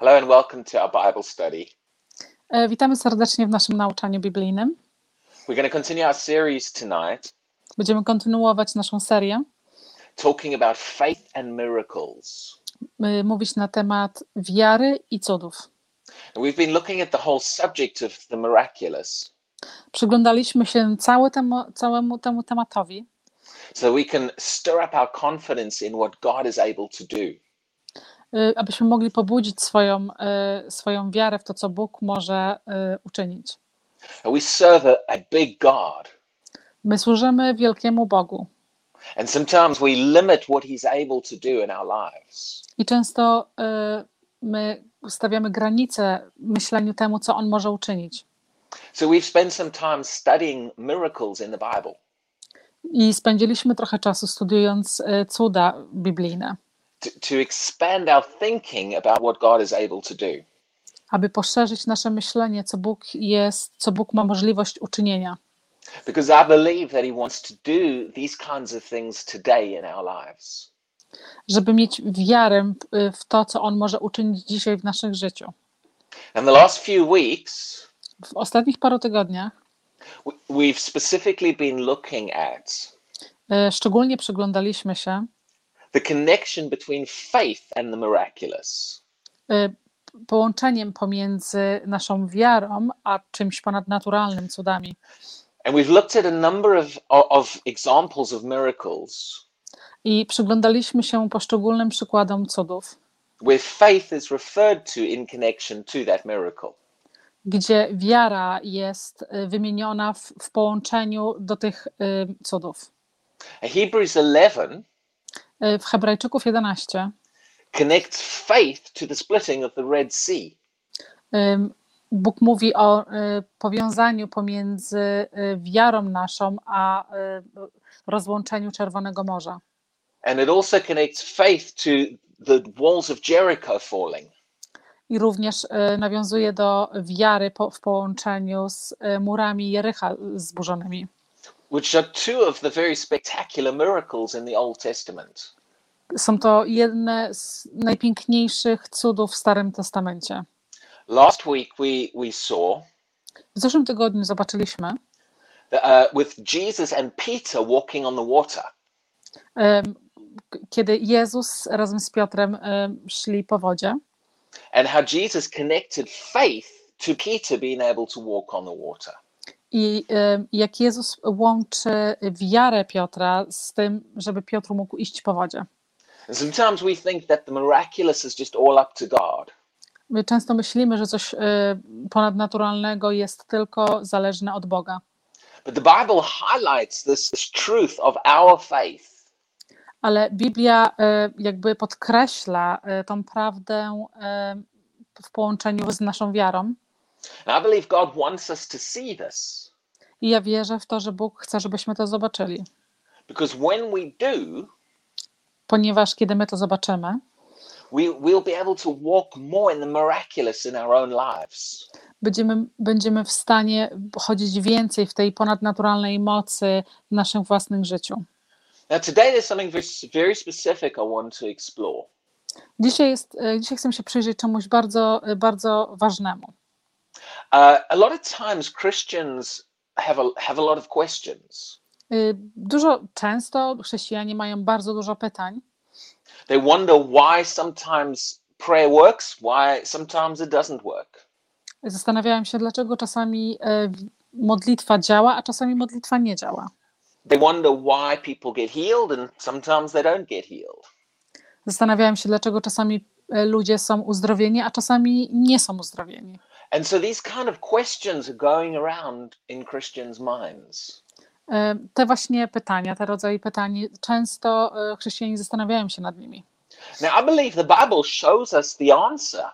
Hello and welcome to our Bible study. E, Witamy serdecznie w naszym nauczaniu biblijnym. We're going to continue our series tonight Będziemy kontynuować naszą serię, talking about faith and miracles. y, mówić na temat wiary i cudów. And we've been looking at the whole subject of the miraculous Przyglądaliśmy się całe temu, całemu temu tematowi, so we can stir up our confidence in what God is able to do. Y, abyśmy mogli pobudzić swoją, y, swoją wiarę w to, co Bóg może y, uczynić. We serve a, big God. My służymy wielkiemu Bogu And sometimes we limit what he's able to do in our lives. i często my stawiamy granice myśleniu temu, co On może uczynić. So we've spent some time studying miracles in the Bible. I spędziliśmy trochę czasu studiując cuda biblijne. To, to expand our thinking about what God is able to do. aby poszerzyć nasze myślenie, co Bóg jest, co Bóg ma możliwość uczynienia. Because I believe that He wants to do these kinds of things today in our lives. Żeby mieć wiarę w to, co On może uczynić dzisiaj w naszym życiu. And the last few weeks, W ostatnich paru tygodniach we've specifically been looking at y, szczególnie przyglądaliśmy się the connection between faith and the miraculous. y, połączeniem pomiędzy naszą wiarą a czymś ponadnaturalnym, cudami. And we've looked at a number of, of examples of miracles I przyglądaliśmy się poszczególnym przykładom cudów, where faith is referred to in connection to that miracle. gdzie wiara jest y, wymieniona w, w połączeniu do tych y, cudów. Hebrews 11 Y, W Hebrajczyków 11 connects faith to the splitting of the Red Sea. Bóg mówi o y, powiązaniu pomiędzy y, wiarą naszą a rozłączeniu Czerwonego Morza. And it also connects faith to the walls of Jericho falling. I również nawiązuje do wiary po, w połączeniu z murami Jericha zburzonymi. Which are two of the very spectacular miracles in the Old Testament. Są to jedne z najpiękniejszych cudów w Starym Testamencie. Last week we, we saw W zeszłym tygodniu zobaczyliśmy, that, uh, with Jesus and Peter walking on the water. k- kiedy Jezus razem z Piotrem ym, szli po wodzie. and how Jesus connected faith to Peter being able to walk on the water. I jak Jezus łączy wiarę Piotra z tym, żeby Piotr mógł iść po wodzie. And sometimes we think that the miraculous is just all up to God. My często myślimy, że coś y, ponadnaturalnego jest tylko zależne od Boga. But the Bible highlights this, this truth of our faith Ale Biblia y, jakby podkreśla y, tą prawdę w połączeniu z naszą wiarą. I believe God wants us to see this I ja wierzę w to, że Bóg chce, żebyśmy to zobaczyli. because when we do, Ponieważ kiedy my to zobaczymy, we, we'll be able to walk more in the miraculous in our own lives. będziemy, będziemy w stanie chodzić więcej w tej ponadnaturalnej mocy w naszym własnym życiu. Now, today there's something very, very specific I want to explore. Dzisiaj, jest, e, dzisiaj chcę się przyjrzeć czemuś bardzo, e, bardzo ważnemu. Uh, a lot of times Christians have a, have a lot of questions. Y, Dużo często chrześcijanie mają bardzo dużo pytań. They wonder why sometimes prayer works, why sometimes it doesn't work. Zastanawiałem się, dlaczego czasami e, modlitwa działa, a czasami modlitwa nie działa. They wonder why people get healed and sometimes they don't get healed. Zastanawiałem się, dlaczego czasami e, ludzie są uzdrowieni, a czasami nie są uzdrowieni. And so these kind of questions are going around in Christians' minds. E, Te właśnie pytania, te rodzaje pytań, często e, chrześcijanie zastanawiają się nad nimi. Now, I believe the Bible shows us the answer.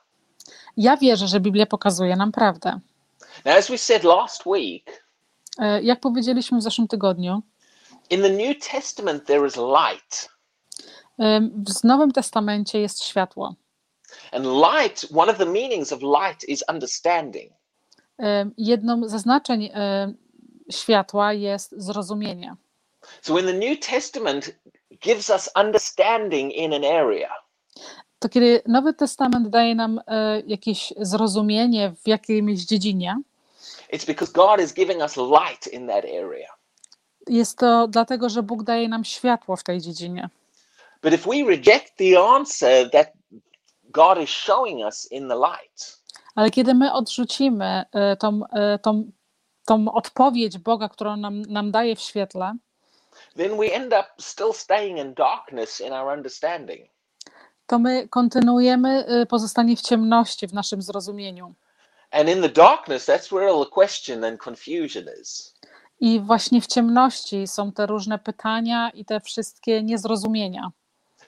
Ja wierzę, że Biblia pokazuje nam prawdę. Now, as we said last week, E, Jak powiedzieliśmy w zeszłym tygodniu, in the New Testament there is light. w Nowym Testamencie jest światło. And light, one of the meanings of light is understanding. Jedną ze znaczeń światła jest zrozumienie. So when the New Testament gives us understanding in an area, to kiedy Nowy Testament daje nam e, jakieś zrozumienie w jakiejś dziedzinie, it's because God is giving us light in that area. jest to dlatego, że Bóg daje nam światło w tej dziedzinie. But if we reject the answer that God is showing us in the light, Ale kiedy my odrzucimy e, tą, e, tą, tą odpowiedź Boga, którą nam, nam daje w świetle, then we end up still staying in darkness in our understanding. to my kontynuujemy e, pozostanie w ciemności w naszym zrozumieniu. And in the darkness, that's where all the question and confusion is. I właśnie w ciemności są te różne pytania i te wszystkie niezrozumienia.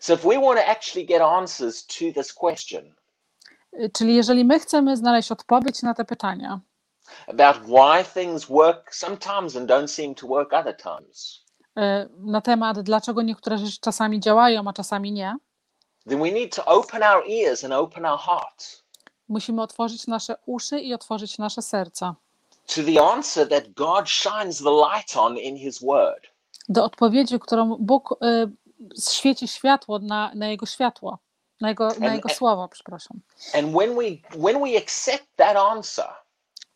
So if we want to actually get answers to this question Y, Czyli jeżeli my chcemy znaleźć odpowiedź na te pytania, about why things work sometimes and don't seem to work other times, y, na temat, dlaczego niektóre rzeczy czasami działają, a czasami nie, then we need to open our ears and open our heart musimy otworzyć nasze uszy i otworzyć nasze serca to the answer that God shines the light on in His Word. do odpowiedzi, którą Bóg y, świeci światło na, na Jego światło, na Jego, na And- jego słowo, przepraszam. And when we when we accept that answer,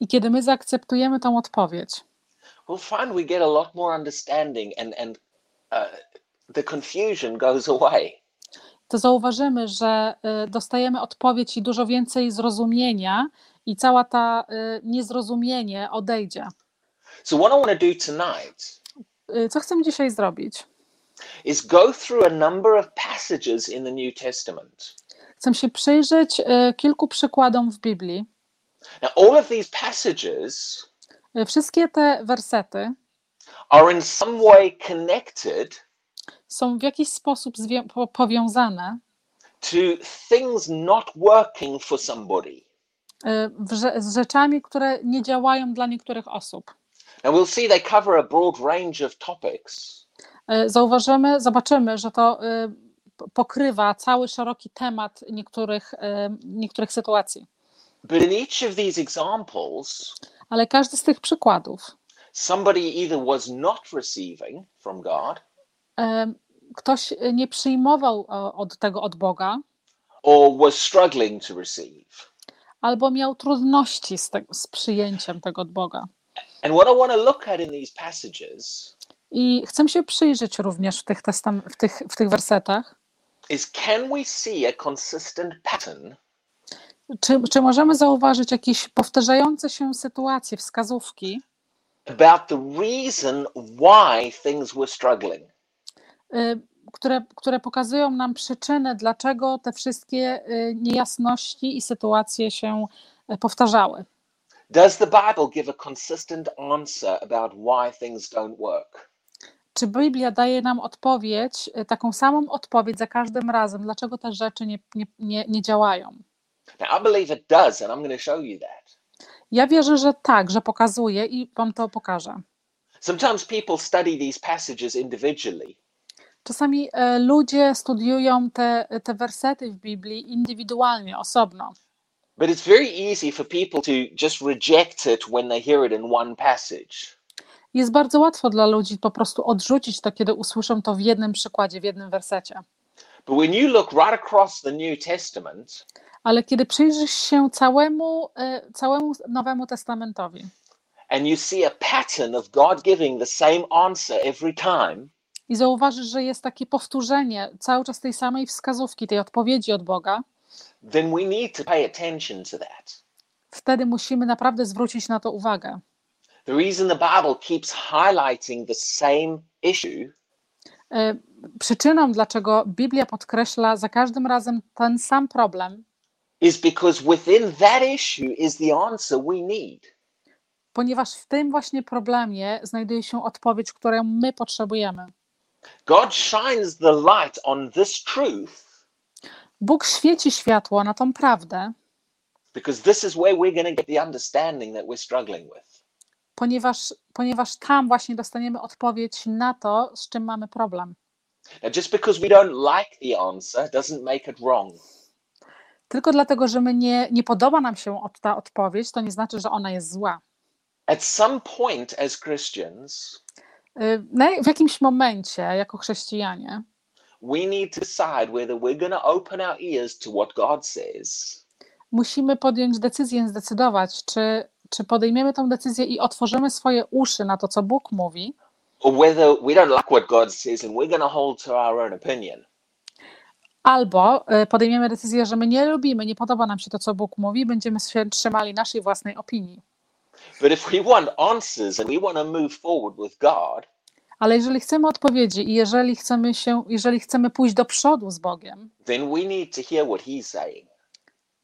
I kiedy my zaakceptujemy tą odpowiedź, we'll find we get a lot more understanding and and uh, the confusion goes away. to zauważymy, że y, dostajemy odpowiedź i dużo więcej zrozumienia, i cała ta y, niezrozumienie odejdzie. So what I want to do tonight Y, Co chcę dzisiaj zrobić? Is go through a number of passages in the New Testament. Chcę się przyjrzeć y, kilku przykładom w Biblii. Now, all of these passages Y, Wszystkie te wersety are in some way connected są w jakiś sposób powiązane to things not working for somebody. rze- z rzeczami, które nie działają dla niektórych osób. Now, we'll see they cover a broad range of topics, Zauważymy, zobaczymy, że to p- pokrywa cały szeroki temat niektórych, y, niektórych sytuacji. but in each of these examples, Ale każdy z tych przykładów somebody either was not receiving from God ktoś nie przyjmował e, od tego od Boga, or was struggling to receive. albo miał trudności z, te, z przyjęciem tego od Boga. And what I want to look at in these passages I chcę się przyjrzeć również w tych, testam, w tych, w tych wersetach, is can we see a consistent pattern czy, czy możemy zauważyć jakieś powtarzające się sytuacje, wskazówki, about the reason why things were struggling? y, które, które pokazują nam przyczynę, dlaczego te wszystkie y, niejasności i sytuacje się y, powtarzały. Does the Bible give a consistent answer about why things don't work? Czy Biblia daje nam odpowiedź, y, taką samą odpowiedź za każdym razem, dlaczego te rzeczy nie, nie, nie, działają? Ja wierzę, że tak, że pokazuje i Wam to pokażę. Sometimes people study these passages individually, Czasami e, ludzie studiują te, te wersety w Biblii indywidualnie, osobno. but it's very easy for people to just reject it when they hear it in one passage. Jest bardzo łatwo dla ludzi po prostu odrzucić to, kiedy usłyszą to w jednym przykładzie, w jednym wersecie. Ale kiedy przyjrzysz się całemu, e, całemu Nowemu Testamentowi i zauważysz, że jest takie powtórzenie cały czas tej samej wskazówki, tej odpowiedzi od Boga, then we need to pay attention to that. wtedy musimy naprawdę zwrócić na to uwagę. The reason the Bible keeps highlighting the same issue E, Przyczyną, dlaczego Biblia podkreśla za każdym razem ten sam problem, is because within that issue is the answer we need. ponieważ w tym właśnie problemie znajduje się odpowiedź, którą my potrzebujemy. God shines the light on this truth Bóg świeci światło na tą prawdę, because this is where we're going to get the understanding that we're struggling with. Ponieważ, ponieważ tam właśnie dostaniemy odpowiedź na to, z czym mamy problem. Now, just because we don't like the answer doesn't make it wrong. Tylko dlatego, że my nie, nie podoba nam się od- ta odpowiedź, to nie znaczy, że ona jest zła. At some point, as Christians, Y, W jakimś momencie, jako chrześcijanie, we need to decide whether we're going to open our ears to what God says Musimy podjąć decyzję, zdecydować, czy, czy podejmiemy tą decyzję i otworzymy swoje uszy na to, co Bóg mówi, albo y, podejmiemy decyzję, że my nie lubimy, nie podoba nam się to, co Bóg mówi, będziemy się trzymali naszej własnej opinii. Ale jeżeli chcemy odpowiedzi i jeżeli chcemy się, jeżeli chcemy pójść do przodu z Bogiem,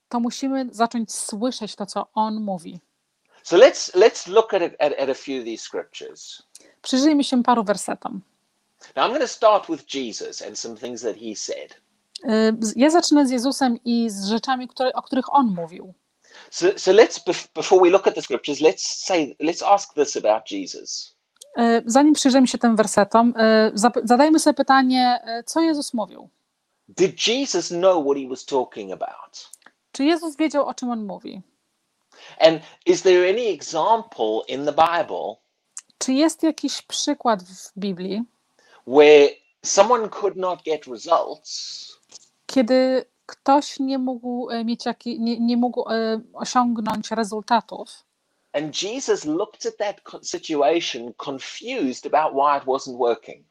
to musimy zacząć słyszeć to, co On mówi. So let's let's look at, it, at at a few of these scriptures. Przyjrzyjmy się paru wersetom. Now I'm going to start with Jesus and some things that He said. Y, Ja zacznę z Jezusem i z rzeczami, które, o których On mówił. So so let's bef- before we look at the scriptures, let's say let's ask this about Jesus. Y, Zanim przyjrzymy się tym wersetom, y, zadajmy sobie pytanie, co Jezus mówił. Did Jesus know what He was talking about? Czy Jezus wiedział, o czym On mówi? And is there any example in the Bible Czy jest jakiś przykład w Biblii, where someone could not get results kiedy ktoś nie mógł e, mieć jaki, nie, nie mógł e, osiągnąć rezultatów, and Jesus looked at that situation confused about why it wasn't working?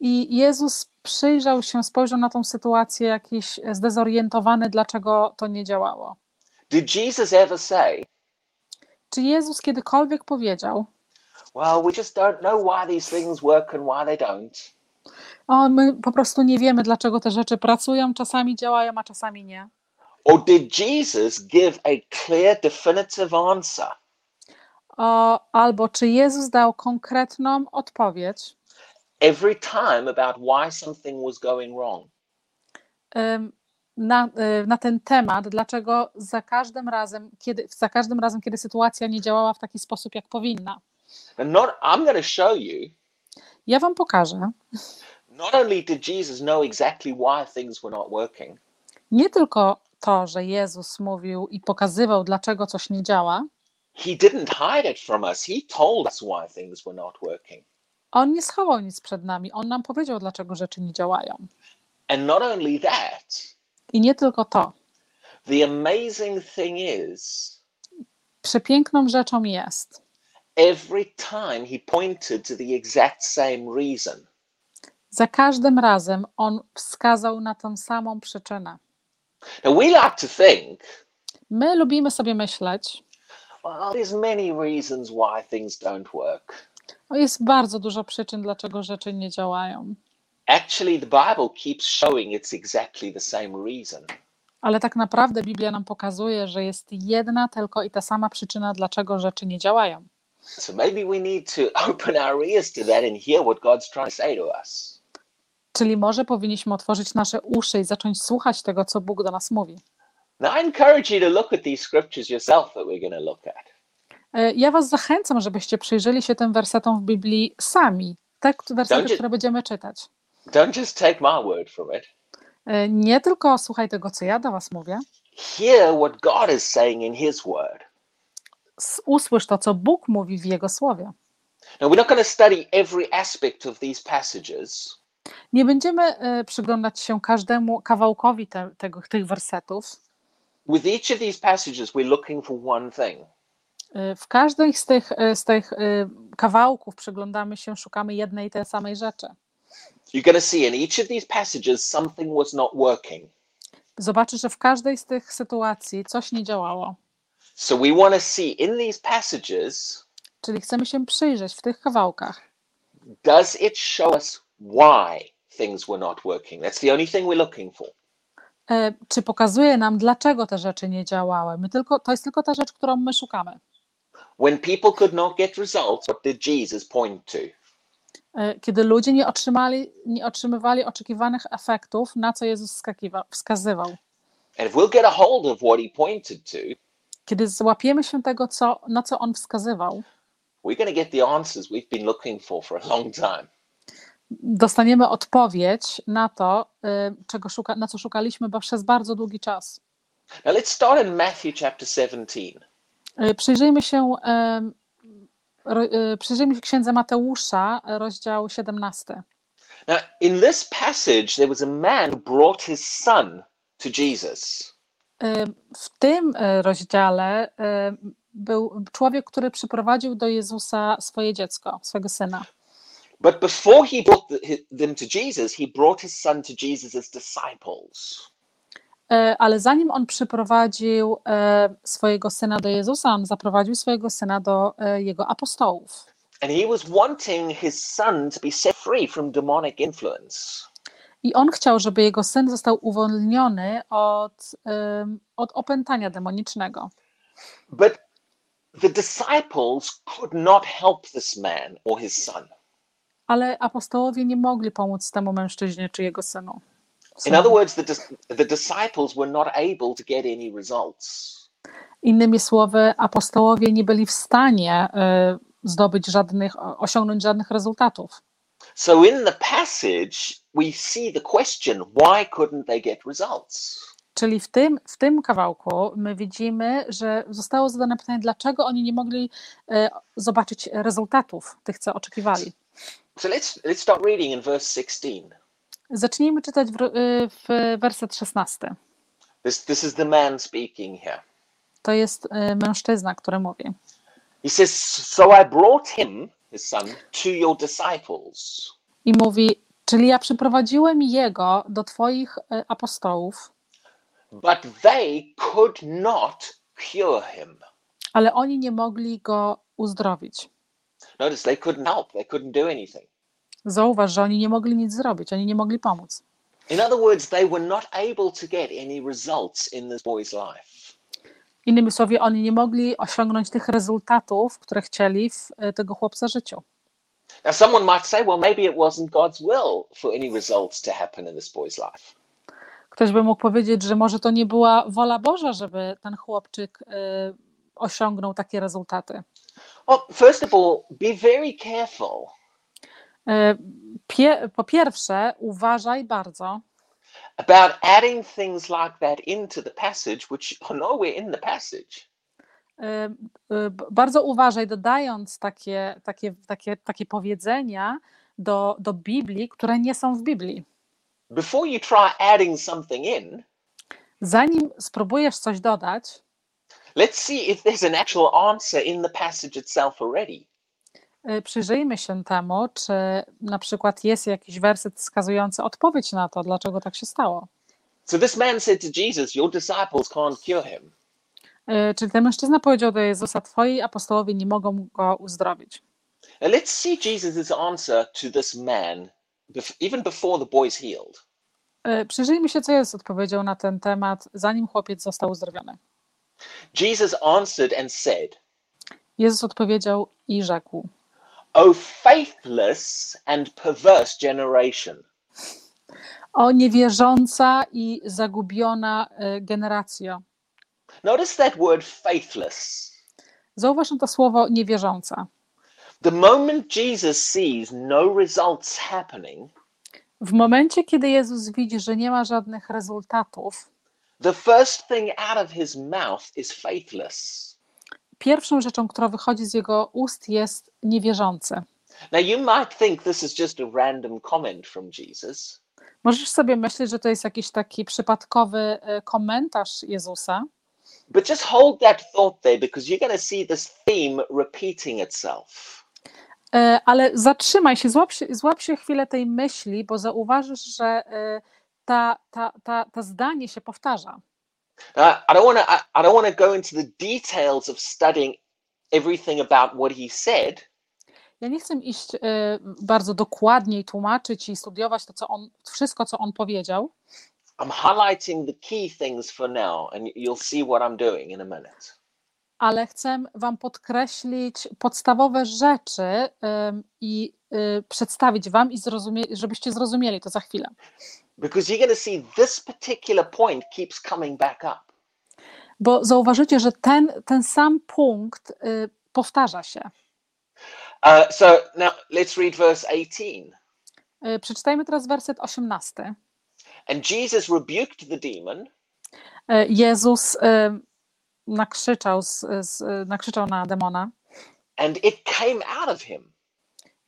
i Jezus przyjrzał się, spojrzał na tą sytuację jakiś zdezorientowany, dlaczego to nie działało. Did Jesus ever say, Czy Jezus kiedykolwiek powiedział, Well, we just don't know why these things work and why they don't? o, my po prostu nie wiemy, dlaczego te rzeczy pracują, czasami działają, a czasami nie? Or did Jesus give a clear, definitive answer? O, albo czy Jezus dał konkretną odpowiedź every time about why something was going wrong. Na, y, na ten temat, dlaczego za każdym razem, kiedy, za każdym razem, kiedy sytuacja nie działała w taki sposób, jak powinna. Not I'm going to show you Ja wam pokażę, not only did Jesus know exactly why things were not working, nie tylko to, że Jezus mówił i pokazywał, dlaczego coś nie działa, he didn't hide it from us. He told us why things were not working. on nie schował nic przed nami, on nam powiedział, dlaczego rzeczy nie działają. And not only that, I nie tylko to. the amazing thing is Przepiękną rzeczą jest, every time he pointed to the exact same reason. za każdym razem on wskazał na tą samą przyczynę. Now we like to think, My lubimy sobie myśleć, well, there's many reasons why things don't work. o jest bardzo dużo przyczyn, dlaczego rzeczy nie działają. Actually, the Bible keeps showing it's exactly the same reason. Ale tak naprawdę Biblia nam pokazuje, że jest jedna tylko i ta sama przyczyna, dlaczego rzeczy nie działają. So maybe we need to open our ears to that and hear what God's trying to say to us. Czyli może powinniśmy otworzyć nasze uszy i zacząć słuchać tego, co Bóg do nas mówi. Now, I encourage you to look at these scriptures yourself that we're going to look at. E, Ja Was zachęcam, żebyście przyjrzeli się tym wersetom w Biblii sami. Te wersety, które będziemy czytać. Don't just take my word from it. E, Nie tylko słuchaj tego, co ja do Was mówię, Hear what God is saying in His word. usłysz to, co Bóg mówi w Jego słowie. Now, we're not going to study every aspect of these passages, Nie będziemy e, przyglądać się każdemu kawałkowi te, tego, tych wersetów. with each of these passages, we're looking for one thing. E, W każdej z tych, z tych kawałków przyglądamy się, szukamy jednej i tej samej rzeczy. You're going to see in each of these passages something was not working. Zobaczysz, że w każdej z tych sytuacji coś nie działało. So we want to see in these passages Czyli chcemy się przyjrzeć w tych kawałkach. does it show us why things were not working? That's the only thing we're looking for. E, Czy pokazuje nam, dlaczego te rzeczy nie działały? My tylko, to jest tylko ta rzecz, którą my szukamy. When people could not get results, what did Jesus point to? E, Kiedy ludzie nie, otrzymali, nie otrzymywali oczekiwanych efektów, na co Jezus wskazywał. Kiedy złapiemy się tego, co, na co On wskazywał, dostaniemy odpowiedź na to, y, czego szuka, na co szukaliśmy przez bardzo długi czas. Now let's start in Matthew chapter 17. Y, Przyjrzyjmy się, przyjrzyjmy się księdze Mateusza, rozdział 17. Now, in this passage, there was a man who brought his son to Jesus. Y, W tym y, rozdziale y, był człowiek, który przyprowadził do Jezusa swoje dziecko, swojego syna. But before he brought them to Jesus, he brought his son to Jesus' disciples. Y, Ale zanim on przyprowadził y, swojego syna do Jezusa, on zaprowadził swojego syna do y, jego apostołów. I on chciał, żeby jego syn został uwolniony od, od opętania demonicznego. But the disciples could not help this man or his son. Ale apostołowie nie mogli pomóc temu mężczyźnie czy jego synu. In other words, the, the disciples were not able to get any results. Innymi słowy, apostołowie nie byli w stanie y, zdobyć żadnych, osiągnąć żadnych rezultatów. So in the passage, we see the question why couldn't they get results? Czyli w tym, w tym kawałku my widzimy, że zostało zadane pytanie, dlaczego oni nie mogli y, zobaczyć rezultatów tych, co oczekiwali. So let's let's start reading in verse 16. Zacznijmy czytać w, y, w werset 16. This this is the man speaking here. To jest y, mężczyzna, który mówi. He says, So I brought him, his son, to your disciples. I mówi, czyli ja przyprowadziłem jego do twoich y, apostołów, But they could not cure him. ale oni nie mogli go uzdrowić. Notice they couldn't help, they couldn't do anything. Zauważ, że oni nie mogli nic zrobić, oni nie mogli pomóc. In other words, they were not able to get any results in this boy's life. Innymi słowy, oni nie mogli osiągnąć tych rezultatów, które chcieli w y, tego chłopca życiu. Now, someone might say, well, maybe it wasn't God's will for any results to happen in this boy's life. Ktoś by mógł powiedzieć, że może to nie była wola Boża, żeby ten chłopczyk y, osiągnął takie rezultaty. Well, first of all, be very careful. Pie, po pierwsze, uważaj bardzo, about adding things like that into the passage, which are nowhere in the passage. y, b- bardzo uważaj, dodając takie, takie, takie, takie powiedzenia do, do Biblii, które nie są w Biblii. Before you try adding something in, Zanim spróbujesz coś dodać, let's see if there's an actual answer in the passage itself already. Y, przyjrzyjmy się temu, czy na przykład jest jakiś werset wskazujący odpowiedź na to, dlaczego tak się stało. So this man said to Jesus, Your disciples can't cure him. Y, Czyli ten mężczyzna powiedział do Jezusa: Twoi apostołowie nie mogą go uzdrowić. Now let's see Jesus' answer to this man, even before the boy's healed. Y, Przyjrzyjmy się, co jest odpowiedzią na ten temat, zanim chłopiec został uzdrowiony. Jesus answered and said, Jezus odpowiedział i rzekł: O faithless and perverse generation. O niewierząca i zagubiona y, generacja. Notice that word faithless. Zauważ to słowo niewierząca. The moment Jesus sees no results happening, W momencie, kiedy Jezus widzi, że nie ma żadnych rezultatów, the first thing out of his mouth is faithless. Pierwszą rzeczą, która wychodzi z jego ust, jest niewierzący. Now, you might think this is just a random comment from Jesus, Możesz sobie myśleć, że to jest jakiś taki przypadkowy y, komentarz Jezusa, but just hold that thought there because you're going to see this theme repeating itself. E, Ale zatrzymaj się, złap się, złap się chwilę tej myśli, bo zauważysz, że e, ta, ta, ta, ta zdanie się powtarza. Now, I don't want to. I, I don't want to go into the details of studying everything about what he said, Ja nie chcę iść e, bardzo dokładnie i tłumaczyć i studiować to, co on, wszystko, co on powiedział, I'm highlighting the key things for now, and you'll see what I'm doing in a minute. ale chcę Wam podkreślić podstawowe rzeczy i y, przedstawić Wam, i żebyście zrozumieli to za chwilę. Because you're going to see this particular point keeps coming back up. Bo zauważycie, że ten, ten sam punkt y, powtarza się. Uh, so now let's read verse 18. Y, Przeczytajmy teraz werset 18. And Jesus rebuked the demon, E, Jezus e, nakrzyczał, z, z, nakrzyczał na demona and it came out of him.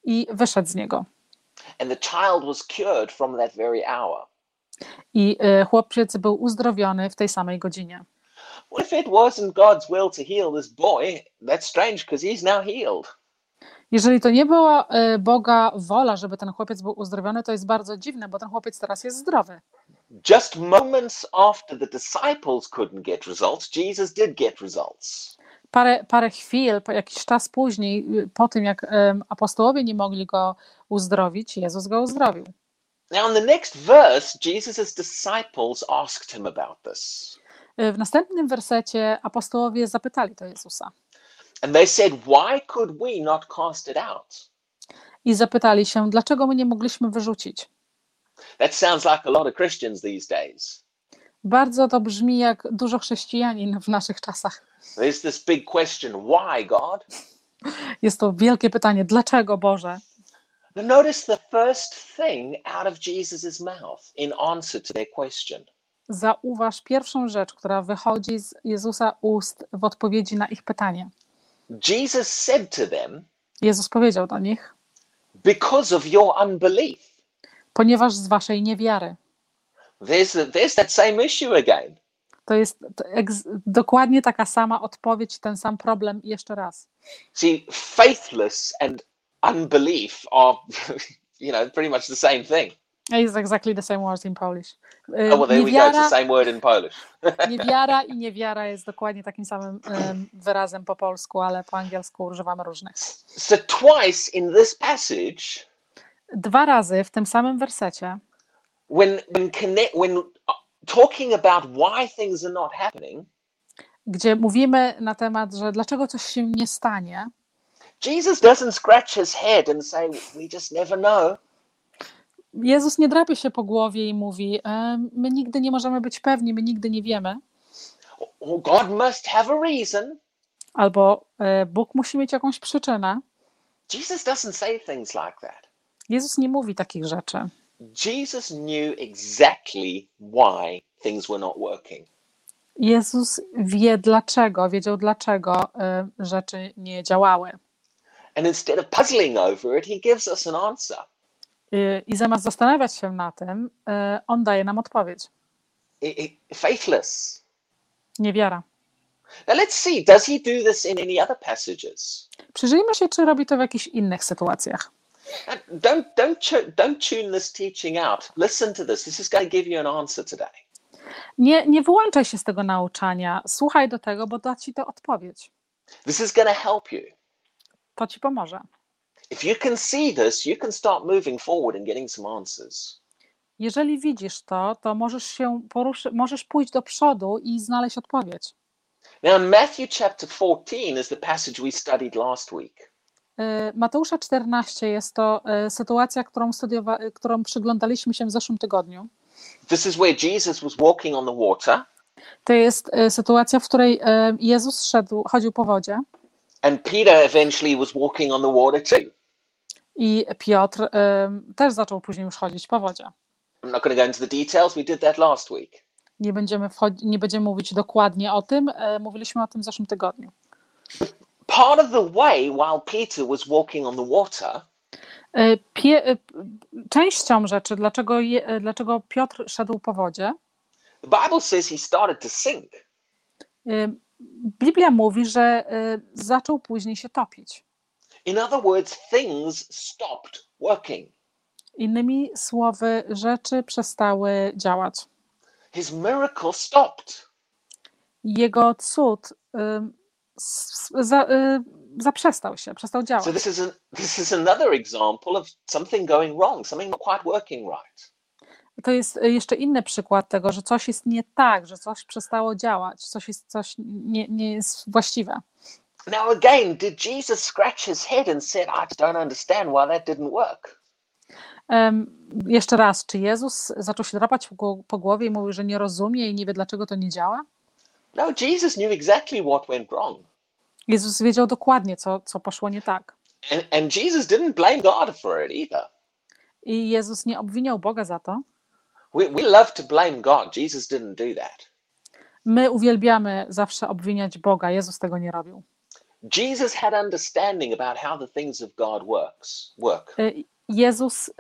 i wyszedł z niego. And the child was cured from that very hour. I y, chłopiec był uzdrowiony w tej samej godzinie. Well, if it wasn't God's will to heal this boy, that's strange because he's now healed. Jeżeli to nie była y, Boga wola, żeby ten chłopiec był uzdrowiony, to jest bardzo dziwne, bo ten chłopiec teraz jest zdrowy. Just moments after the disciples couldn't get results, Jesus did get results. Parę, parę chwil, jakiś czas później, y, po tym jak apostołowie nie mogli go uzdrowić, Jezus go uzdrowił. Now, in the next verse, Jesus' disciples asked him about this. Y, W następnym wersecie apostołowie zapytali to Jezusa And they said, Why could we not cast it out? i zapytali się, dlaczego my nie mogliśmy wyrzucić. That sounds like a lot of Christians these days. Bardzo to brzmi jak dużo chrześcijanin w naszych czasach. There's this big question why, God? Jest to wielkie pytanie, dlaczego Boże? Notice the first thing out of Jesus' mouth in answer to their question. Zauważ pierwszą rzecz, która wychodzi z Jezusa ust w odpowiedzi na ich pytanie. Jesus said to them, Jezus powiedział do nich, Because of your unbelief. ponieważ z waszej niewiary. There's, the, there's that same issue again. To jest dokładnie taka sama odpowiedź, ten sam problem jeszcze raz. See, faithless and unbelief are, you know, pretty much the same thing. It's exactly the same words in Polish. Oh, well, there we go. It's the Niewiara, same word in Polish. niewiara i niewiara jest dokładnie takim samym em, wyrazem po polsku, ale po angielsku używamy różnych. So, twice in this passage, Dwa razy w tym samym wersecie, when, when, connect, when uh, talking about why things are not happening, gdzie mówimy na temat, że dlaczego coś się nie stanie, Jesus doesn't scratch his head and say, We just never know. Jezus nie drapie się po głowie i mówi: "Em, My nigdy nie możemy być pewni, my nigdy nie wiemy, God must have a reason. albo e, Bóg musi mieć jakąś przyczynę. Jesus doesn't say things like that. Jezus nie mówi takich rzeczy. Jesus knew exactly why things were not working. Jezus wie dlaczego, wiedział dlaczego e, rzeczy nie działały. And instead of puzzling over it, he gives us an answer. Y, I zamiast zastanawiać się na tym, e, on daje nam odpowiedź. Faithless. Niewiara. Now let's see, does he do this in any other passages? Przyjrzyjmy się, czy robi to w jakichś innych sytuacjach. And Don't, don't, don't tune this teaching out. Listen to this. This is going to give you an answer today. Nie, nie wyłączaj się z tego nauczania, słuchaj do tego, bo da ci to odpowiedź. This is going to help you. To ci pomoże. If you can see this, you can start moving forward and getting some answers. Jeżeli widzisz to, to możesz się poruszy, możesz pójść do przodu i znaleźć odpowiedź. Now, Matthew chapter 14 is the passage we studied last week. Y, Mateusza 14 jest to y, sytuacja, którą, studiowa- y, którą przyglądaliśmy się w zeszłym tygodniu. This is where Jesus was walking on the water, To jest sytuacja, w której Jezus szedł, chodził po wodzie and Peter eventually was walking on the water too. i Piotr y, też zaczął później już chodzić po wodzie. I'm not going to go into the details. We did that last week. Nie będziemy, nie będziemy mówić dokładnie o tym, y, mówiliśmy o tym w zeszłym tygodniu. Part of the way while Peter was walking on the water Y, Pie, y, częścią rzeczy, dlaczego, je, y, dlaczego Piotr szedł po wodzie, The Bible says he started to sink. Biblia mówi, że y, zaczął później się topić. In other words, things stopped working. Innymi słowy, rzeczy przestały działać. His miracle stopped. Jego cud y, za, y, zaprzestał się, przestał So działać. this is an, this is another example of something going wrong, something not quite working right. To jest y, jeszcze inny przykład tego, że coś jest nie tak, że coś przestało działać, coś jest coś nie, nie jest właściwe. Now again, did Jesus scratch his head and said, "I don't understand why that didn't work"? Em, jeszcze raz, czy Jezus zaczął się drapać po głowie i mówił, że nie rozumie i nie wie, dlaczego to nie działa? No, Jesus knew exactly what went wrong, Jezus wiedział dokładnie, co, co poszło nie tak. and, and Jesus didn't blame God for it either. I Jezus nie obwiniał Boga za to. We we love to blame God. Jesus didn't do that. My uwielbiamy zawsze obwiniać Boga. Jezus tego nie robił. Jesus had understanding about how the things of God works work. Y, Jezus y,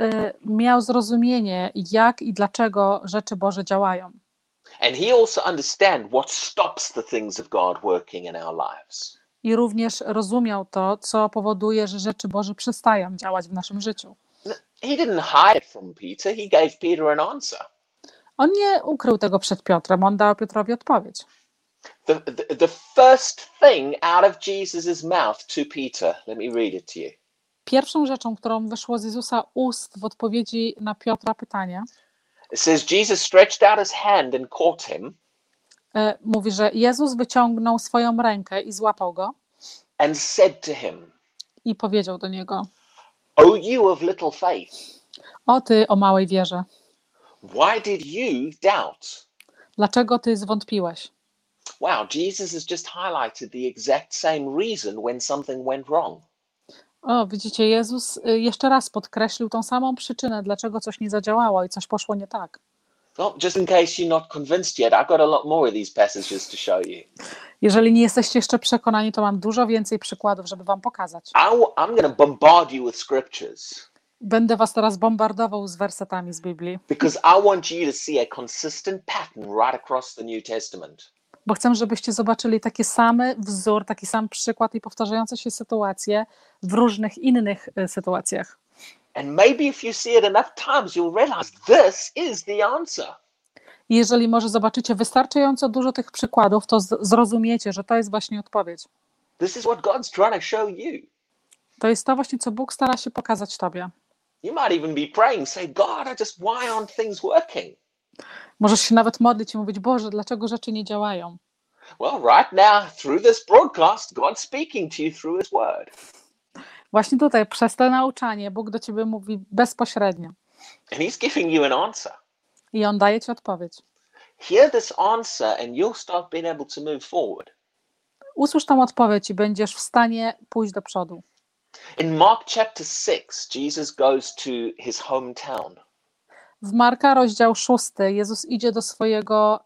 miał zrozumienie, jak i dlaczego rzeczy Boże działają. And he also understand what stops the things of God working in our lives. I również rozumiał to, co powoduje, że rzeczy Boże przestają działać w naszym życiu. He didn't hide it from Peter. He gave Peter an answer. On nie ukrył tego przed Piotrem, on dał Piotrowi odpowiedź. The, the, the first thing out of Jesus' mouth to Peter, let me read it to you. Pierwszą rzeczą, którą wyszło z Jezusa ust w odpowiedzi na Piotra pytanie, It says, Jesus stretched out his hand and caught him e, mówi, że Jezus wyciągnął swoją rękę i złapał go and said to him, i powiedział do niego: O you of little faith, O ty, o małej wierze, why did you doubt? dlaczego ty zwątpiłeś? Wow, Jesus has just highlighted the exact same reason when something went wrong. O, widzicie, Jezus y, jeszcze raz podkreślił tą samą przyczynę, dlaczego coś nie zadziałało i coś poszło nie tak. Well, just in case you're not convinced yet, I've got a lot more of these passages to show you. Jeżeli nie jesteście jeszcze przekonani, to mam dużo więcej przykładów, żeby wam pokazać. I'm going to bombard you with scriptures Będę was teraz bombardował z wersetami z Biblii, because I want you to see a consistent pattern right across the New Testament. bo chcę, żebyście zobaczyli taki sam wzór, taki sam przykład i powtarzające się sytuacje w różnych innych y, sytuacjach. And maybe if you see it enough times, you'll realize this is the answer. I jeżeli może zobaczycie wystarczająco dużo tych przykładów, to zrozumiecie, że to jest właśnie odpowiedź. This is what God's trying to show you. To jest to właśnie, co Bóg stara się pokazać Tobie. You might even be praying, say, God, I just, why aren't things working? Możesz się nawet modlić i mówić, Boże, dlaczego rzeczy nie działają? Well, right now, through this broadcast, God's speaking to you through His Word. Właśnie tutaj, przez to nauczanie, Bóg do Ciebie mówi bezpośrednio And He's giving you an answer. I On daje Ci odpowiedź. Hear this answer, and you'll start being able to move forward. Usłysz tą odpowiedź i będziesz w stanie pójść do przodu. In Mark chapter 6, Jesus goes to his hometown. W Marka, rozdział 6, Jezus idzie do swojego,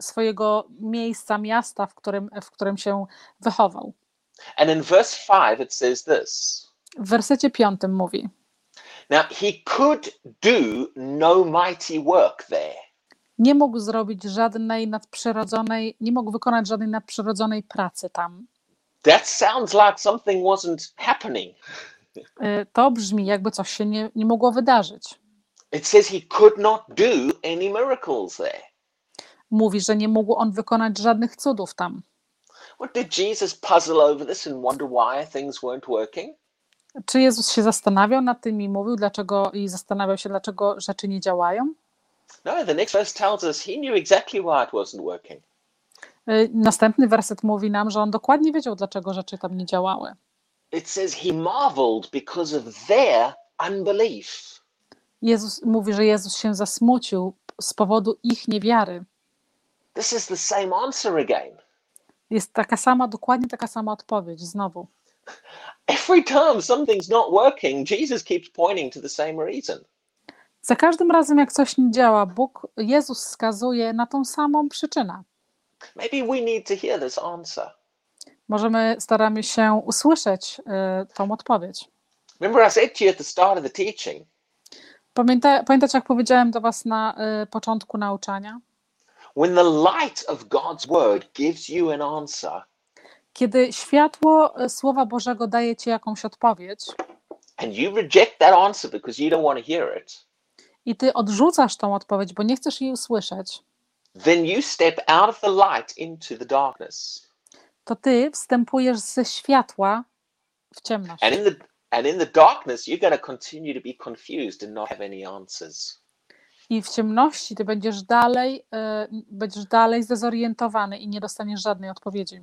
swojego miejsca, miasta, w którym, w którym się wychował. And in verse 5, it says this W wersecie 5 mówi: Now, he could do no mighty work there. Nie mógł zrobić żadnej nadprzyrodzonej, nie mógł wykonać żadnej nadprzyrodzonej pracy tam. That sounds like something wasn't happening. Y, To brzmi, jakby coś się nie, nie mogło wydarzyć. It says he could not do any miracles there. Mówi, że nie mógł on wykonać żadnych cudów tam. What did Jesus puzzle over this and wonder why things weren't working? Czy Jezus się zastanawiał nad tym i mówił, dlaczego i zastanawiał się, dlaczego rzeczy nie działają? No, the next verse tells us he knew exactly why it wasn't working. Y, Następny werset mówi nam, że on dokładnie wiedział, dlaczego rzeczy tam nie działały. It says he marveled because of their unbelief. Jezus mówi, że Jezus się zasmucił z powodu ich niewiary. This is the same answer again. Jest taka sama, dokładnie taka sama odpowiedź znowu. Every time something's not working, Jesus keeps pointing to the same reason. Za każdym razem, jak coś nie działa, Bóg, Jezus wskazuje na tą samą przyczynę. Maybe we need to hear this answer. Możemy, staramy się usłyszeć y, tą odpowiedź. Remember, I said to you at the start of the teaching, Pamięta, pamiętacie, jak powiedziałem do Was na y, początku nauczania? when the light of God's word gives you an answer, Kiedy światło y, Słowa Bożego daje Ci jakąś odpowiedź and you reject that answer because you don't want to hear it, i Ty odrzucasz tą odpowiedź, bo nie chcesz jej usłyszeć, then you step out of the light into the darkness. to Ty wstępujesz ze światła w ciemność. And in the and in the darkness, you're going to continue to be confused and not have any answers. I w ciemności Ty będziesz dalej, y, będziesz dalej zdezorientowany i nie dostaniesz żadnej odpowiedzi.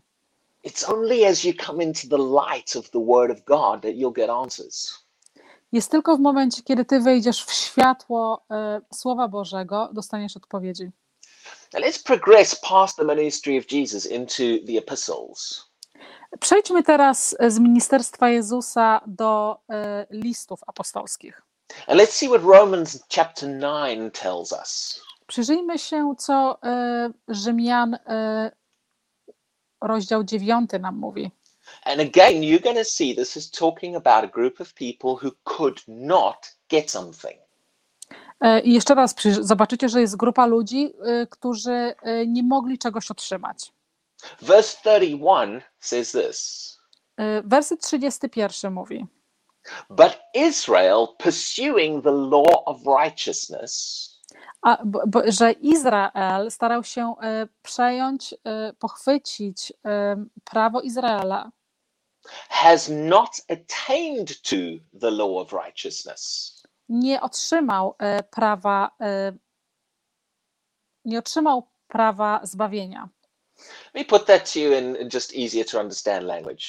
It's only as you come into the light of the word of God that you'll get answers. Jest tylko w momencie, kiedy Ty wejdziesz w światło y, Słowa Bożego, dostaniesz odpowiedzi. Now let's progress past the ministry of Jesus into the epistles. Przejdźmy teraz z ministerstwa Jezusa do y, listów apostolskich. And let's see what Romans chapter 9 tells us. Przyjrzyjmy się, co y, Rzymian y, rozdział 9 nam mówi. And again, you're going to see this is talking about a group of people who could not get something. E, I jeszcze raz zobaczycie, że jest grupa ludzi, y, którzy y, nie mogli czegoś otrzymać. Verse 31 says this Werset 31 mówi: But Israel, pursuing the law of righteousness, a, bo, bo, że Izrael starał się y, przejąć, y, pochwycić y, prawo Izraela, has not attained to the law of righteousness. nie otrzymał prawa, nie otrzymał prawa zbawienia. Let me put that to you in just easier to understand language.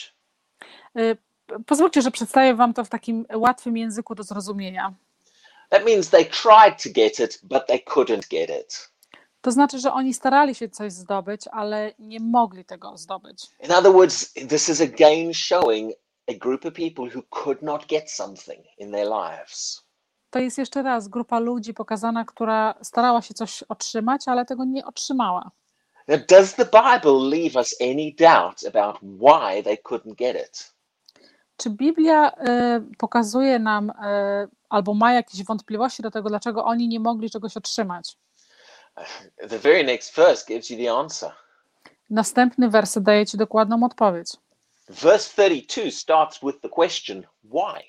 Pozwólcie, że przedstawię Wam to w takim łatwym języku do zrozumienia. That means they tried to get it, but they couldn't get it. To znaczy, że oni starali się coś zdobyć, ale nie mogli tego zdobyć. In other words, this is again showing a group of people who could not get something in their lives. To jest jeszcze raz grupa ludzi pokazana, która starała się coś otrzymać, ale tego nie otrzymała. Now, does the Bible leave us any doubt about why they couldn't get it? Czy Biblia y, pokazuje nam y, albo ma jakieś wątpliwości do tego, dlaczego oni nie mogli czegoś otrzymać? The very next verse gives you the answer. Następny werset daje ci dokładną odpowiedź. Verse 32 starts with the question, why?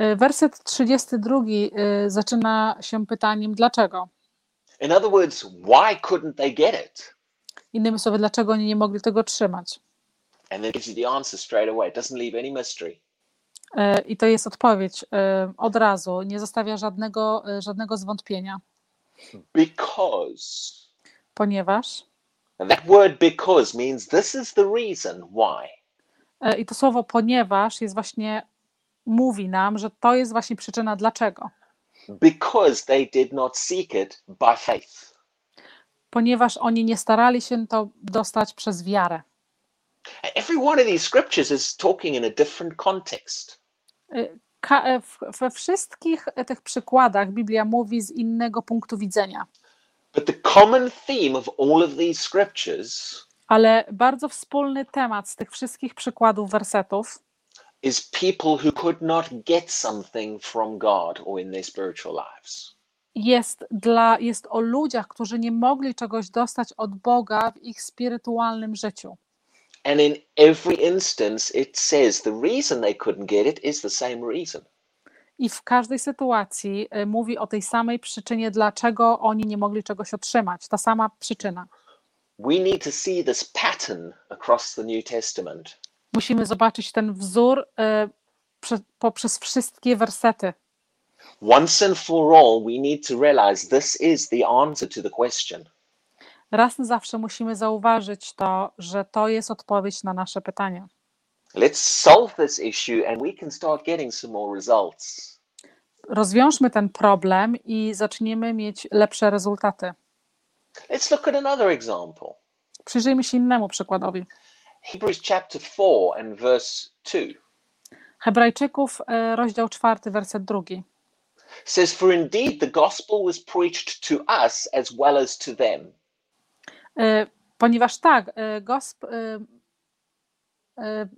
Y, Werset 32 y, zaczyna się pytaniem dlaczego. In other words, why couldn't they get it? Innymi słowy, dlaczego oni nie mogli tego otrzymać? And then gives you the answer straight away. It doesn't leave any mystery. Y, I to jest odpowiedź y, od razu, nie zostawia żadnego, y, żadnego zwątpienia, Because. ponieważ And that word because means this is the reason why. E, I to słowo ponieważ jest właśnie, mówi nam, że to jest właśnie przyczyna dlaczego. Because they did not seek it by faith. Ponieważ oni nie starali się to dostać przez wiarę. Every one of these scriptures is talking in a different context. E, e, we wszystkich tych przykładach Biblia mówi z innego punktu widzenia, But the common theme of all of these scriptures ale bardzo wspólny temat z tych wszystkich przykładów wersetów is people who could not get something from God or in their spiritual lives. jest, dla, jest o ludziach, którzy nie mogli czegoś dostać od Boga w ich spirytualnym życiu. And in every instance, it says the reason they couldn't get it is the same reason. I w każdej sytuacji y, mówi o tej samej przyczynie, dlaczego oni nie mogli czegoś otrzymać. Ta sama przyczyna. We need to see this pattern across the New Testament. Musimy zobaczyć ten wzór y, prze, poprzez wszystkie wersety. Once and for all, we need to realize this is the answer to the question. Raz na zawsze musimy zauważyć to, że to jest odpowiedź na nasze pytanie. Let's solve this issue and we can start getting some more results. Rozwiążmy ten problem i zaczniemy mieć lepsze rezultaty. Let's look at another example. Przyjrzyjmy się innemu przykładowi. Hebrews chapter 4 and verse 2 Hebrajczyków, y, rozdział czwarty, werset drugi. says, For indeed the gospel was preached to us as well as to them. Y, Ponieważ tak, y, gosp, y,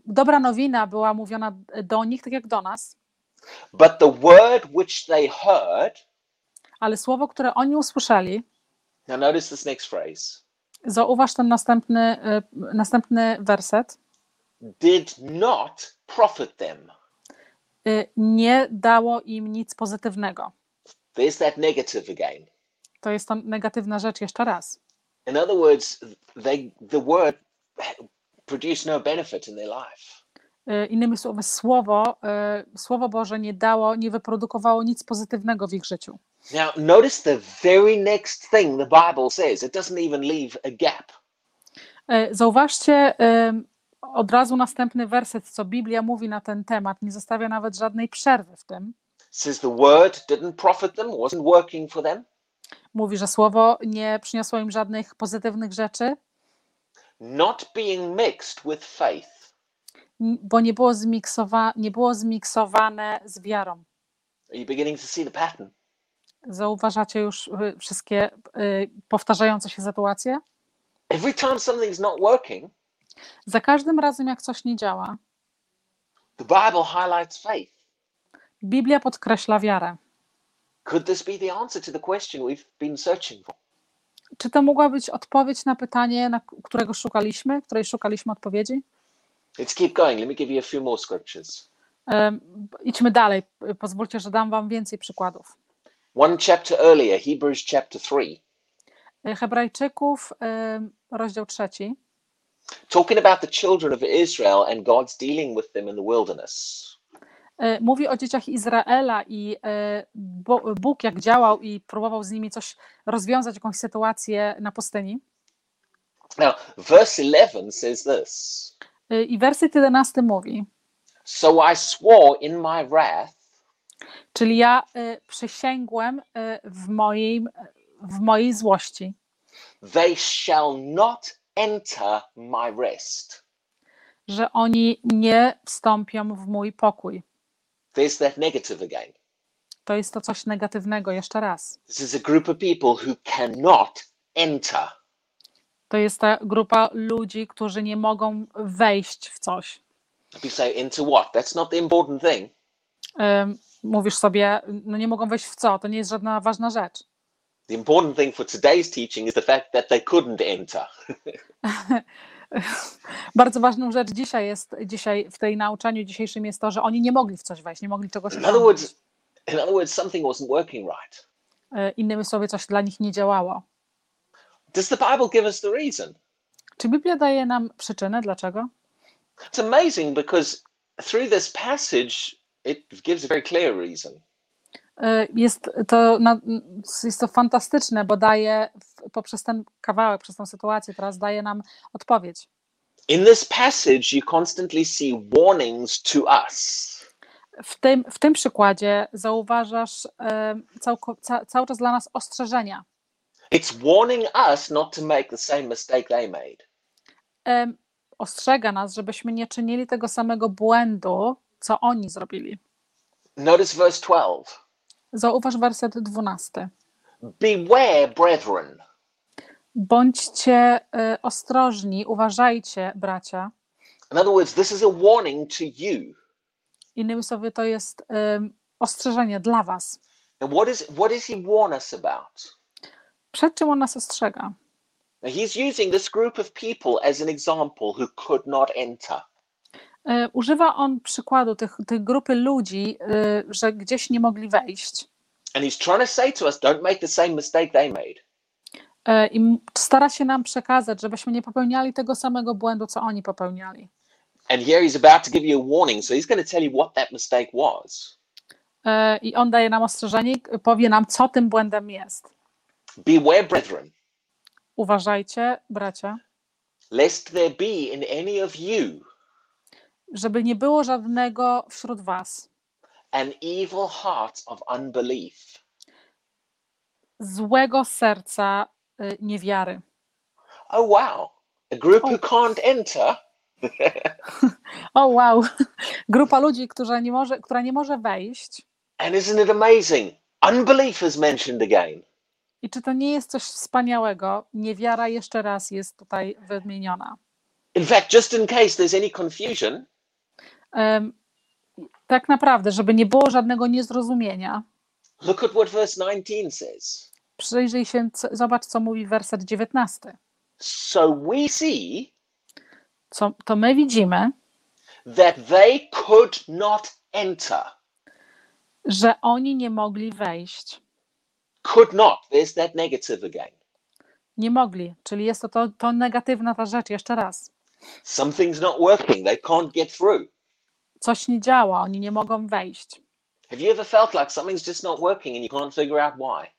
dobra nowina była mówiona do nich, tak jak do nas, But the word which they heard, ale słowo, które oni usłyszeli, now notice this next phrase, zauważ ten następny, następny werset, did not profit them. nie dało im nic pozytywnego. There's that negative again. To jest to negatywna rzecz jeszcze raz. In other words, they the word produced no benefit in their life. Y, Innymi słowy, słowo, y, słowo Boże nie dało, nie wyprodukowało nic pozytywnego w ich życiu. Now, notice the very next thing the Bible says. It doesn't even leave a gap. Y, Zauważcie od razu następny werset, co Biblia mówi na ten temat. Nie zostawia nawet żadnej przerwy w tym. Says the word didn't profit them, wasn't working for them, Mówi, że słowo nie przyniosło im żadnych pozytywnych rzeczy, not being mixed with faith. bo nie było, zmiksowa- nie było zmiksowane z wiarą. Are you beginning to see the pattern? Zauważacie już y, wszystkie y, powtarzające się sytuacje? Every time something's not working, Za każdym razem, jak coś nie działa, the Bible highlights faith. Biblia podkreśla wiarę. Could this be the answer to the question we've been searching for? Czy to mogła być odpowiedź na pytanie, na którego szukaliśmy, której szukaliśmy odpowiedzi? Let's keep going. Let me give you a few more scriptures. Em, Idźmy dalej. Pozwólcie, że dam Wam więcej przykładów. One chapter earlier, Hebrews chapter 3, Hebrajczyków, em, rozdział trzeci, talking about the children of Israel and God's dealing with them in the wilderness. E, mówi o dzieciach Izraela i e, Bóg jak działał i próbował z nimi coś rozwiązać, jakąś sytuację na pustyni. Now, verse 11 says this E, I werset 11 mówi, So I swore in my wrath, czyli ja przysięgłem w mojej, w mojej złości, they shall not enter my rest. że oni nie wstąpią w mój pokój. There's that negative again. To jest to coś negatywnego, jeszcze raz. This is a group of people who cannot enter. To jest ta grupa ludzi, którzy nie mogą wejść w coś. You say, into what? That's not the important thing. Ym, Mówisz sobie, no nie mogą wejść w co? To nie jest żadna ważna rzecz. The important thing for today's teaching is the fact that they couldn't enter. Bardzo ważną rzecz dzisiaj jest, dzisiaj w tej nauczaniu dzisiejszym jest to, że oni nie mogli w coś wejść, nie mogli czegoś In other osiągnąć. words, in other words, something wasn't working right. Y, Innymi słowy, coś dla nich nie działało. Does the Bible give us the reason? Czy Biblia daje nam przyczynę, dlaczego? It's amazing because through this passage, it gives a very clear reason. Y, Jest to, jest to fantastyczne, bo daje poprzez ten kawałek, przez tę sytuację teraz daje nam odpowiedź. In this passage, you constantly see warnings to us. W tym, w tym przykładzie zauważasz e, całko, ca, cały czas dla nas ostrzeżenia. It's warning us not to make the same mistake they made. E, Ostrzega nas, żebyśmy nie czynili tego samego błędu, co oni zrobili. Notice verse 12. Zauważ werset 12. Beware, brethren. Bądźcie e, ostrożni, uważajcie, bracia. In other words, this is a warning to you. Innymi słowy, to jest e, ostrzeżenie dla Was. And what is what does he warn us about? Przed czym on nas ostrzega? Now he's using this group of people as an example who could not enter. E, Używa on przykładu tych, tych grupy ludzi, e, że gdzieś nie mogli wejść. And he's trying to say to us, don't make the same mistake they made. E, I stara się nam przekazać, żebyśmy nie popełniali tego samego błędu, co oni popełniali. And here he's about to give you a warning. So he's going to tell you what that mistake was. I on daje nam ostrzeżenie, powie nam, co tym błędem jest. Beware, brethren, Uważajcie, bracia, lest there be in any of you żeby nie było żadnego wśród was an evil heart of unbelief. złego serca y, niewiary. Oh, wow. A group Oh. who can't enter. O wow, grupa ludzi, która nie może, która nie może wejść. And isn't it amazing? Unbelief is mentioned again. I czy to nie jest coś wspaniałego? Niewiara jeszcze raz jest tutaj wymieniona. In fact, just in case there's any confusion, Tak naprawdę, żeby nie było żadnego niezrozumienia, look at what verse 19 says. przyjrzyj się, zobacz, co mówi werset 19. So we see Co, to my widzimy, that they could not enter. że oni nie mogli wejść. Could not. There's that negative again. Nie mogli, czyli jest to, to, to negatywna ta rzecz, jeszcze raz. Something's not working. They can't get through. Coś nie działa, oni nie mogą wejść. Have you ever felt like something's just not working and you can't figure out why?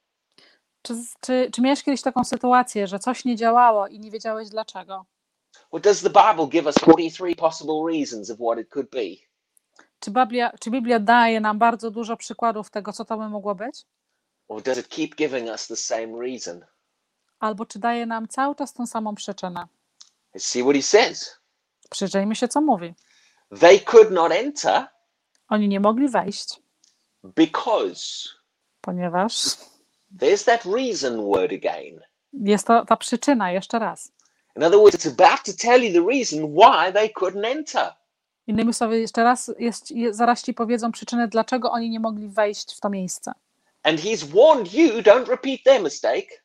Czy, czy, czy miałeś kiedyś taką sytuację, że coś nie działało i nie wiedziałeś dlaczego? Well, does the Bible give us 43 possible reasons of what it could be? Czy Biblia, czy Biblia daje nam bardzo dużo przykładów tego, co to by mogło być? Or does it keep giving us the same reason? Albo czy daje nam cały czas tą samą przyczynę? Let's see what he says. Przyjrzyjmy się, co mówi. They could not enter Oni nie mogli wejść, because ponieważ there's that reason word again. jest to ta przyczyna, jeszcze raz. In other words, it's about to tell you the reason why they couldn't enter. Innymi słowy, jeszcze raz, jest, je- zaraz ci powiedzą przyczynę, dlaczego oni nie mogli wejść w to miejsce. And he's warned you don't repeat their mistake.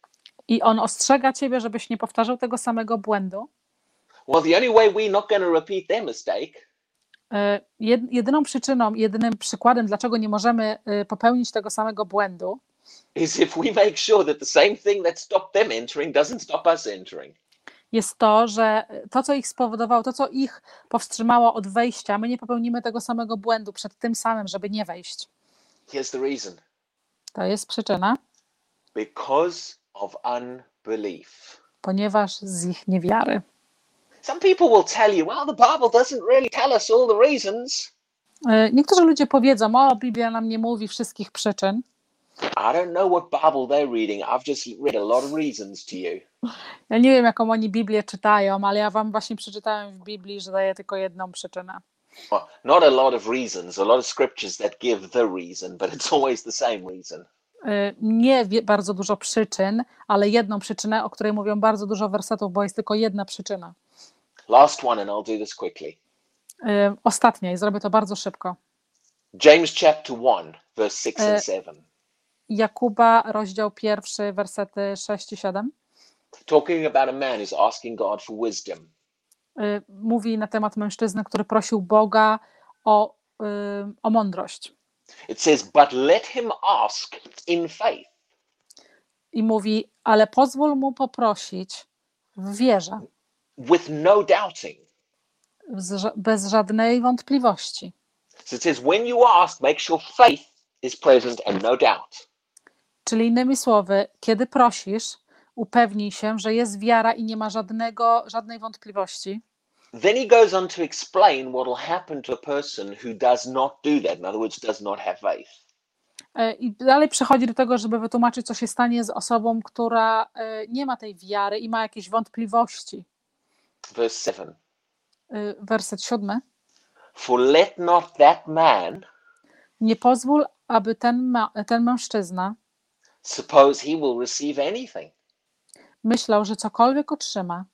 I on ostrzega ciebie, żebyś nie powtarzał tego samego błędu. Well, the only way we're not going to repeat their mistake Jedyną przyczyną, jedynym przykładem, dlaczego nie możemy e, popełnić tego samego błędu, jest to, że to, co ich spowodowało, to, co ich powstrzymało od wejścia, my nie popełnimy tego samego błędu przed tym samym, żeby nie wejść. Here's the reason To jest przyczyna, because of unbelief. ponieważ z ich niewiary. Some people will tell you, well, the Bible doesn't really tell us all the reasons. E, Niektórzy ludzie powiedzą, o, Biblia nam nie mówi wszystkich przyczyn. I don't know what Bible they're reading. I've just read a lot of reasons to you. Ja nie wiem, jaką oni Biblię czytają, ale ja wam właśnie przeczytałem w Biblii, że daje tylko jedną przyczynę. Well, not a lot of reasons, a lot of scriptures that give the reason, but it's always the same reason. Y, Nie bardzo dużo przyczyn, ale jedną przyczynę, o której mówią bardzo dużo wersetów, bo jest tylko jedna przyczyna. Last one, and I'll do this quickly. Ostatnia i zrobię to bardzo szybko. James chapter 1, verse 6 Uh, and 7. Jakuba, rozdział pierwszy, wersety 6 i 7. Talking about a man who's asking God for wisdom. y, Mówi na temat mężczyzny, który prosił Boga o, y, o mądrość. It says, But let him ask in faith. I mówi, ale pozwól mu poprosić w wierze, with no doubting. bez żadnej wątpliwości. So it says, when you ask, make sure faith is present and no doubt. Czyli innymi słowy, kiedy prosisz, upewnij się, że jest wiara i nie ma żadnego, żadnej wątpliwości. Then he goes on to explain what will happen to a person who does not do that. In other words, does not have faith. E, I dalej przechodzi do tego, żeby wytłumaczyć, co się stanie z osobą, która e, nie ma tej wiary i ma jakieś wątpliwości. Verse 7 E, Werset siódmy. For let not that man Nie pozwól, aby ten, ma, ten mężczyzna suppose he will receive anything. myślał, że cokolwiek otrzyma.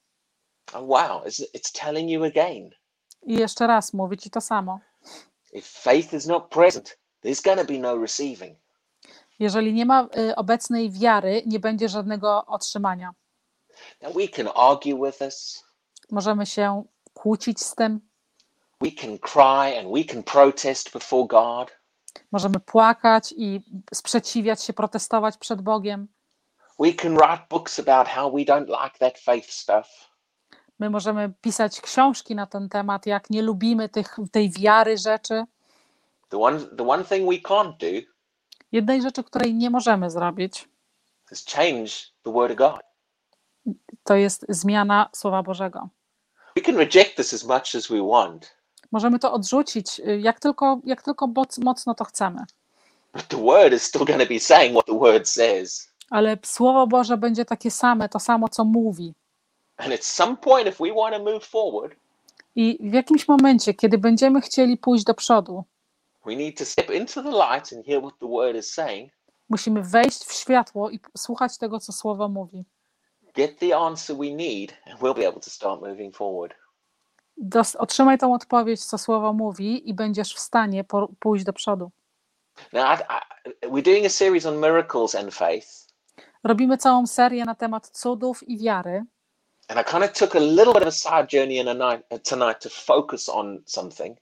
Oh, wow, it's, it's telling you again. I jeszcze raz mówi ci to samo. If faith is not present, there's going to be no receiving. Jeżeli nie ma e, obecnej wiary, nie będzie żadnego otrzymania. Now, we can argue with this, Możemy się kłócić z tym, we can cry, and we can protest before God. możemy płakać i sprzeciwiać się, protestować przed Bogiem. We can write books about how we don't like that faith stuff. My możemy pisać książki na ten temat, jak nie lubimy tych, tej wiary rzeczy. The one, the one thing we can't do Jednej rzeczy, której nie możemy zrobić, is change the word of God. To jest zmiana Słowa Bożego. We can reject this as much as we want, Możemy to odrzucić, y, jak tylko, jak tylko moc, mocno to chcemy. but the word is still going to be saying what the word says. Ale Słowo Boże będzie takie same, to samo, co mówi. And at some point, if we want to move forward, I w jakimś momencie, kiedy będziemy chcieli pójść do przodu, we need to step into the light and hear what the word is saying, musimy wejść w światło i słuchać tego, co Słowo mówi. Get the answer we need, and we'll be able to start moving forward. Dos- otrzymaj tą odpowiedź, co Słowo mówi, i będziesz w stanie pójść do przodu. Now, I, I, we're doing a series on miracles and faith, Robimy całą serię na temat cudów i wiary. and I kind of took a little bit of a side journey in a night, uh, tonight to focus on something.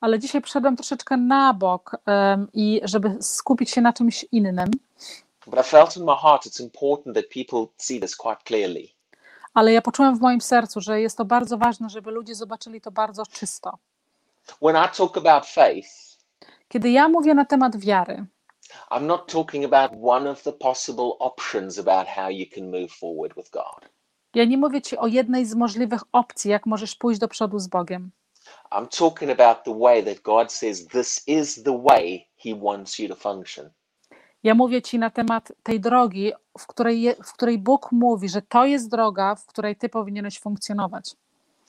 ale dzisiaj przyszedłem troszeczkę na bok em, i żeby skupić się na czymś innym, But I felt in my heart it's important that people see this quite clearly. ale ja poczułem w moim sercu, że jest to bardzo ważne, żeby ludzie zobaczyli to bardzo czysto. When I talk about faith, Kiedy ja mówię na temat wiary, I'm not talking about one of the possible options about how you can move forward with God. ja nie mówię ci o jednej z możliwych opcji, jak możesz pójść do przodu z Bogiem. I'm talking about the way that God says this is the way He wants you to function. Ja mówię ci na temat tej drogi, w której, je, w której Bóg mówi, że to jest droga, w której ty powinieneś funkcjonować.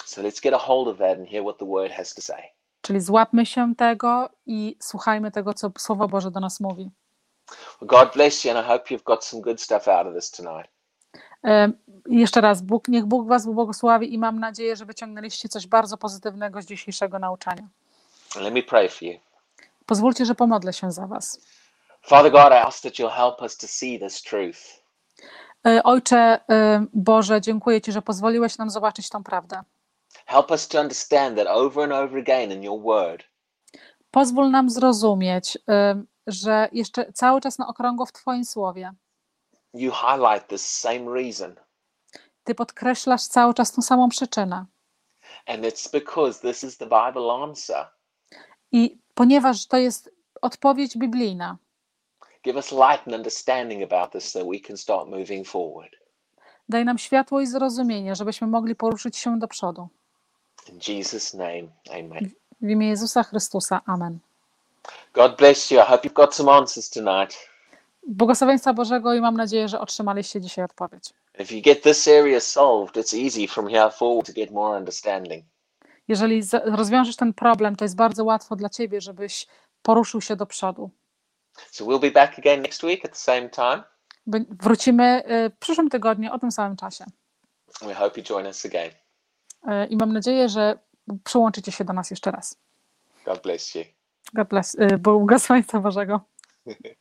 So let's get a hold of that and hear what the Word has to say. Czyli złapmy się tego i słuchajmy tego, co Słowo Boże do nas mówi. Well, God bless you, and I hope you've got some good stuff out of this tonight. E, Jeszcze raz, Bóg, niech Bóg Was błogosławi i mam nadzieję, że wyciągnęliście coś bardzo pozytywnego z dzisiejszego nauczania. Let me pray for you. Pozwólcie, że pomodlę się za Was. Father God, I ask that you'll help us to see this truth. E, Ojcze e, Boże, dziękuję Ci, że pozwoliłeś nam zobaczyć tą prawdę. Help us to understand that over and over again in your word, Pozwól nam zrozumieć, e, że jeszcze cały czas na okrągło w Twoim słowie you highlight this same reason. Ty podkreślasz cały czas tą samą przyczynę. And it's because this is the Bible answer. I ponieważ to jest odpowiedź biblijna, Give us light and understanding about this so we can start moving forward. daj nam światło i zrozumienie, żebyśmy mogli poruszyć się do przodu. In Jesus' name, amen. W imię Jezusa Chrystusa. Amen. God bless you. I hope you've got some answers tonight. Błogosławieństwa Bożego i mam nadzieję, że otrzymaliście dzisiaj odpowiedź. If you get this area solved, it's easy from here forward to get more understanding. Jeżeli rozwiążesz ten problem, to jest bardzo łatwo dla ciebie, żebyś poruszył się do przodu. So we'll be back again next week at the same time. Wrócimy y, w przyszłym tygodniu o tym samym czasie. We hope you join us again. Y, I mam nadzieję, że przyłączycie się do nas jeszcze raz. God bless you. God bless, y, błogosławieństwa Bożego.